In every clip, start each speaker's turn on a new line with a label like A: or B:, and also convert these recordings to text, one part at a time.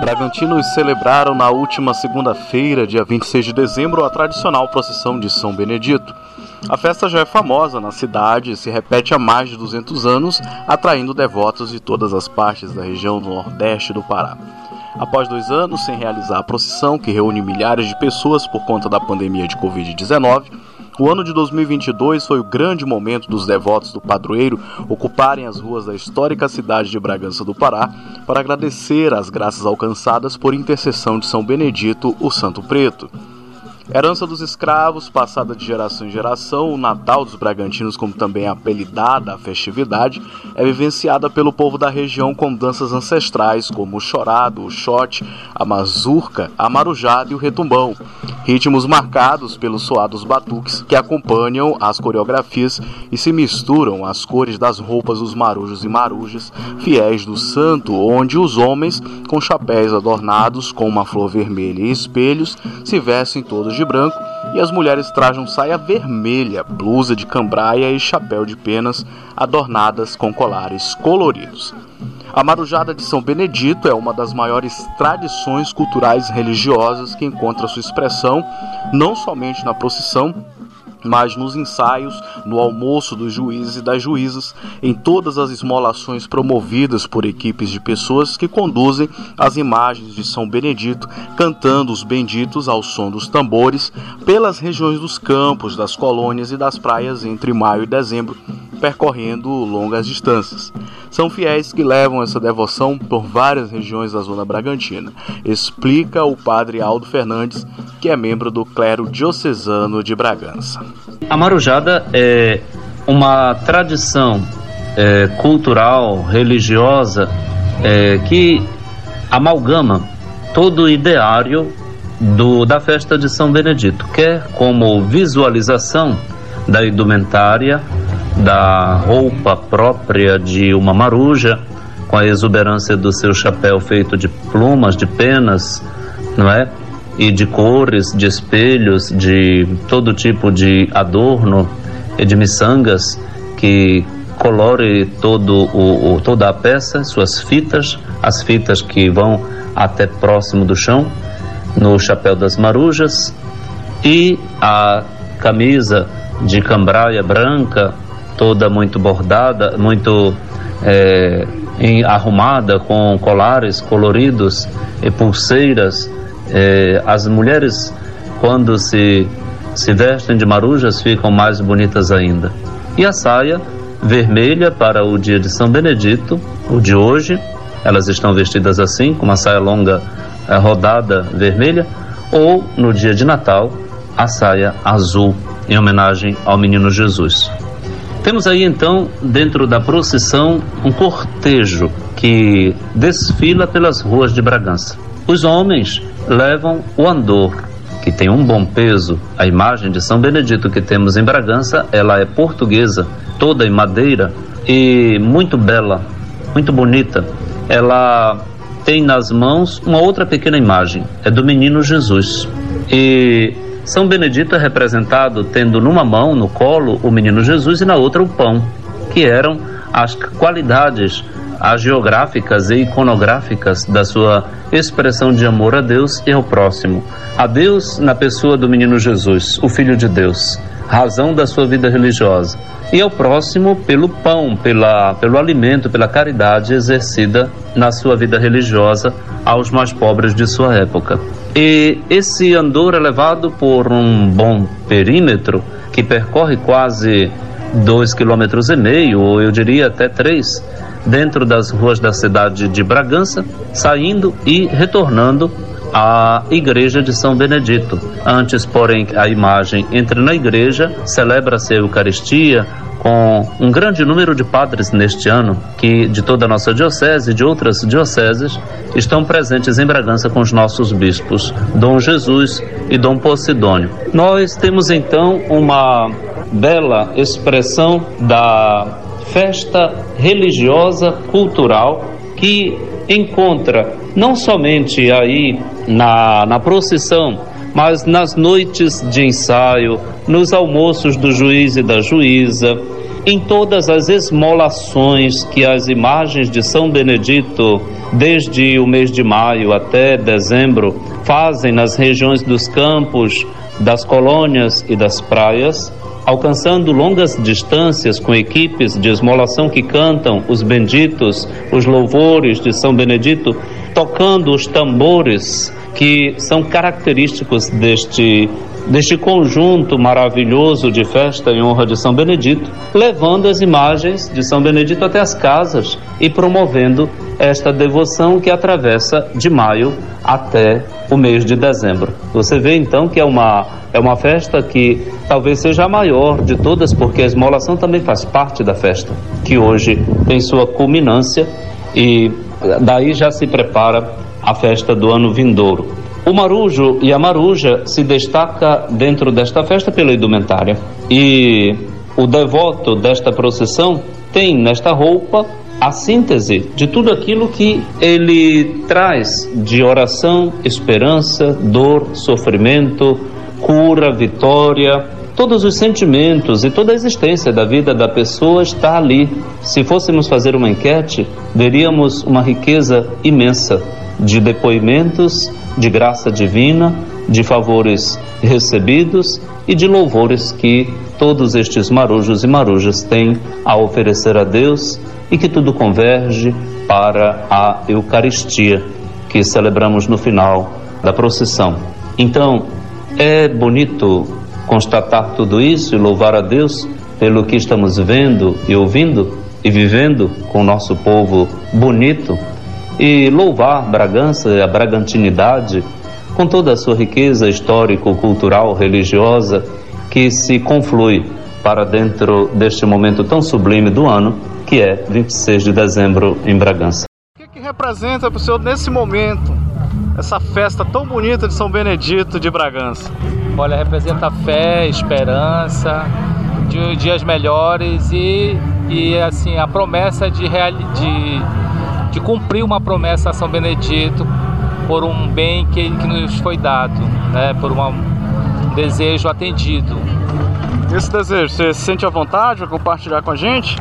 A: Bragantinos celebraram na última segunda-feira, dia 26 de dezembro, a tradicional procissão de São Benedito. A festa já é famosa na cidade e se repete há mais de 200 anos, atraindo devotos de todas as partes da região do nordeste do Pará. Após dois anos sem realizar a procissão, que reúne milhares de pessoas por conta da pandemia de Covid-19, o ano de 2022 foi o grande momento dos devotos do padroeiro ocuparem as ruas da histórica cidade de Bragança do Pará para agradecer as graças alcançadas por intercessão de São Benedito, o Santo Preto. Herança dos escravos, passada de geração em geração, o Natal dos Bragantinos, como também apelidada a festividade, é vivenciada pelo povo da região com danças ancestrais como o chorado, o xote, a mazurca, a marujada e o retumbão. Ritmos marcados pelos soados batuques que acompanham as coreografias e se misturam às cores das roupas dos marujos e marujas, fiéis do santo, onde os homens, com chapéus adornados com uma flor vermelha e espelhos, se vestem todos de de branco e as mulheres trajam saia vermelha, blusa de cambraia e chapéu de penas adornadas com colares coloridos. A Marujada de São Benedito é uma das maiores tradições culturais religiosas que encontra sua expressão não somente na procissão, mas nos ensaios, no almoço dos juízes e das juízas, em todas as esmolações promovidas por equipes de pessoas que conduzem as imagens de São Benedito, cantando os benditos ao som dos tambores, pelas regiões dos campos, das colônias e das praias entre maio e dezembro, percorrendo longas distâncias. São fiéis que levam essa devoção por várias regiões da zona Bragantina, explica o padre Aldo Fernandes, que é membro do clero diocesano de Bragança.
B: A marujada é uma tradição é, cultural, religiosa, é, que amalgama todo o ideário do, da festa de São Benedito, quer como visualização da indumentária, da roupa própria de uma maruja, com a exuberância do seu chapéu feito de plumas, de penas, não é? E de cores, de espelhos, de todo tipo de adorno e de miçangas que colore todo o, o, toda a peça, suas fitas, as fitas que vão até próximo do chão, no chapéu das marujas, e a camisa de cambraia branca toda muito bordada, muito é, em, arrumada com colares coloridos e pulseiras. É, as mulheres, quando se, se vestem de marujas, ficam mais bonitas ainda. E a saia vermelha para o dia de São Benedito, o de hoje, elas estão vestidas assim, com uma saia longa é, rodada vermelha, ou no dia de Natal, a saia azul, em homenagem ao menino Jesus. Temos aí então, dentro da procissão, um cortejo que desfila pelas ruas de Bragança. Os homens levam o andor, que tem um bom peso. A imagem de São Benedito que temos em Bragança, ela é portuguesa, toda em madeira e muito bela, muito bonita. Ela tem nas mãos uma outra pequena imagem, é do menino Jesus. E são Benedito é representado tendo numa mão, no colo, o menino Jesus e na outra o pão, que eram as qualidades as geográficas e iconográficas da sua expressão de amor a Deus e ao próximo. A Deus na pessoa do menino Jesus, o Filho de Deus, razão da sua vida religiosa. E ao próximo pelo pão, pela, pelo alimento, pela caridade exercida na sua vida religiosa aos mais pobres de sua época. E esse andor é levado por um bom perímetro que percorre quase dois quilômetros e meio, ou eu diria até três, dentro das ruas da cidade de Bragança, saindo e retornando à igreja de São Benedito. Antes, porém, a imagem entra na igreja, celebra-se a Eucaristia, com um grande número de padres neste ano, que de toda a nossa diocese e de outras dioceses estão presentes em Bragança com os nossos bispos, Dom Jesus e Dom Posidônio. Nós temos então uma bela expressão da festa religiosa cultural que encontra não somente aí na, na procissão, mas nas noites de ensaio, nos almoços do juiz e da juíza, em todas as esmolações que as imagens de São Benedito, desde o mês de maio até dezembro, fazem nas regiões dos campos, das colônias e das praias, alcançando longas distâncias com equipes de esmolação que cantam os benditos, os louvores de São Benedito, tocando os tambores que são característicos deste deste conjunto maravilhoso de festa em honra de São Benedito, levando as imagens de São Benedito até as casas e promovendo esta devoção que atravessa de maio até o mês de dezembro. Você vê então que é uma é uma festa que talvez seja a maior de todas, porque a esmolação também faz parte da festa, que hoje tem sua culminância e daí já se prepara a festa do ano vindouro. O marujo e a maruja se destaca dentro desta festa pela indumentária. E o devoto desta procissão tem nesta roupa a síntese de tudo aquilo que ele traz de oração, esperança, dor, sofrimento, cura, vitória, todos os sentimentos e toda a existência da vida da pessoa está ali. Se fôssemos fazer uma enquete, veríamos uma riqueza imensa de depoimentos de graça divina, de favores recebidos e de louvores que todos estes marujos e marujas têm a oferecer a Deus e que tudo converge para a Eucaristia que celebramos no final da procissão. Então, é bonito constatar tudo isso e louvar a Deus pelo que estamos vendo e ouvindo e vivendo com o nosso povo bonito e louvar Bragança e a bragantinidade com toda a sua riqueza histórico, cultural, religiosa que se conflui para dentro deste momento tão sublime do ano, que é 26 de dezembro em Bragança.
A: O que, que representa para o senhor nesse momento essa festa tão bonita de São Benedito de Bragança?
C: Olha, representa fé, esperança, de dias melhores e, e assim a promessa de, real, de de cumprir uma promessa a São Benedito por um bem que, que nos foi dado, né? por uma, um desejo atendido.
A: Esse desejo, você se sente à vontade para compartilhar com a gente?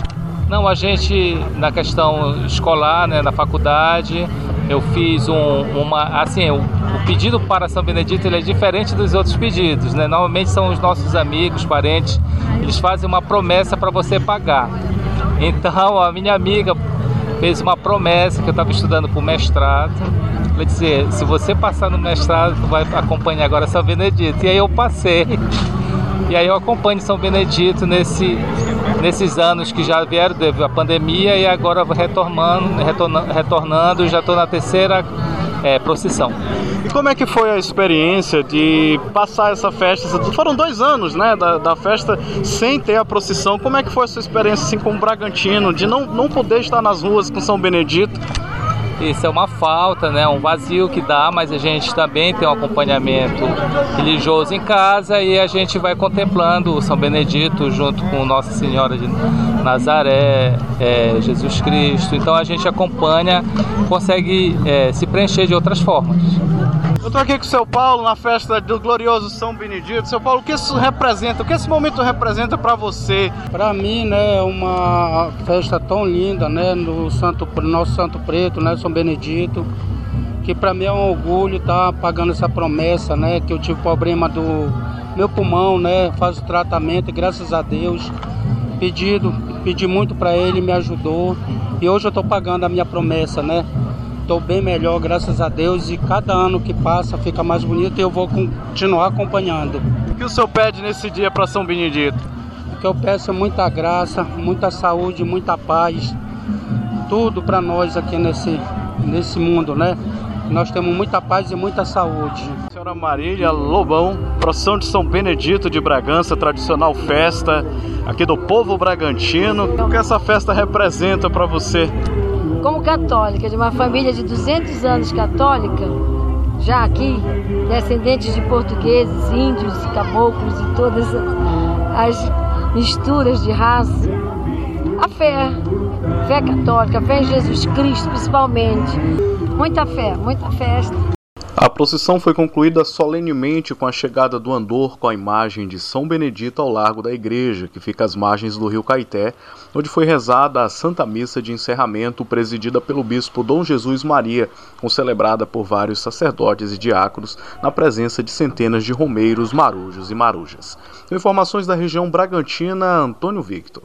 C: Não, a gente na questão escolar, né, na faculdade, eu fiz um, uma, assim, o, o, pedido para São Benedito ele é diferente dos outros pedidos, né? Normalmente são os nossos amigos, parentes, eles fazem uma promessa para você pagar. Então a minha amiga fez uma promessa que eu estava estudando para o mestrado. Ela disse, se você passar no mestrado, tu vai acompanhar agora São Benedito. E aí eu passei. E aí eu acompanho São Benedito nesse, nesses anos que já vieram devido à pandemia e agora retornando, retornando, retornando já estou na terceira é, procissão.
A: E como é que foi a experiência de passar essa festa? Foram dois anos, né, da, da festa sem ter a procissão. Como é que foi a sua experiência assim com o Bragantino, de não, não poder estar nas ruas com São Benedito?
C: Isso é uma falta, né? Um vazio que dá, mas a gente também tem um acompanhamento religioso em casa e a gente vai contemplando o São Benedito junto com Nossa Senhora de Nazaré, é, Jesus Cristo. Então a gente acompanha, consegue é, se preencher de outras formas.
A: Eu estou aqui com o seu Paulo na festa do glorioso São Benedito. Seu Paulo, o que isso representa? O que esse momento representa para você?
D: Para mim, né, é uma festa tão linda, né, no Santo, nosso Santo Preto, né, São Benedito, que para mim é um orgulho estar tá pagando essa promessa, né, que eu tive problema do meu pulmão, né, faço tratamento, e graças a Deus, pedido, pedi muito para ele, me ajudou e hoje eu estou pagando a minha promessa, né estou bem melhor, graças a Deus, e cada ano que passa fica mais bonito e eu vou continuar acompanhando.
A: O que o senhor pede nesse dia para São Benedito?
D: O que eu peço é muita graça, muita saúde, muita paz, tudo para nós aqui nesse, nesse mundo, né? Nós temos muita paz e muita saúde.
A: Senhora Marília Lobão, procissão de São Benedito de Bragança, tradicional festa aqui do povo bragantino. O que essa festa representa para você?
E: como católica, de uma família de 200 anos católica, já aqui, descendentes de portugueses, índios, caboclos e todas as misturas de raça, a fé. fé católica, fé em Jesus Cristo principalmente. Muita fé, muita festa.
A: A procissão foi concluída solenemente com a chegada do andor com a imagem de São Benedito ao largo da igreja, que fica às margens do rio Caeté, onde foi rezada a Santa Missa de encerramento presidida pelo bispo Dom Jesus Maria, celebrada por vários sacerdotes e diáconos, na presença de centenas de romeiros, marujos e marujas. Informações da região Bragantina, Antônio Victor.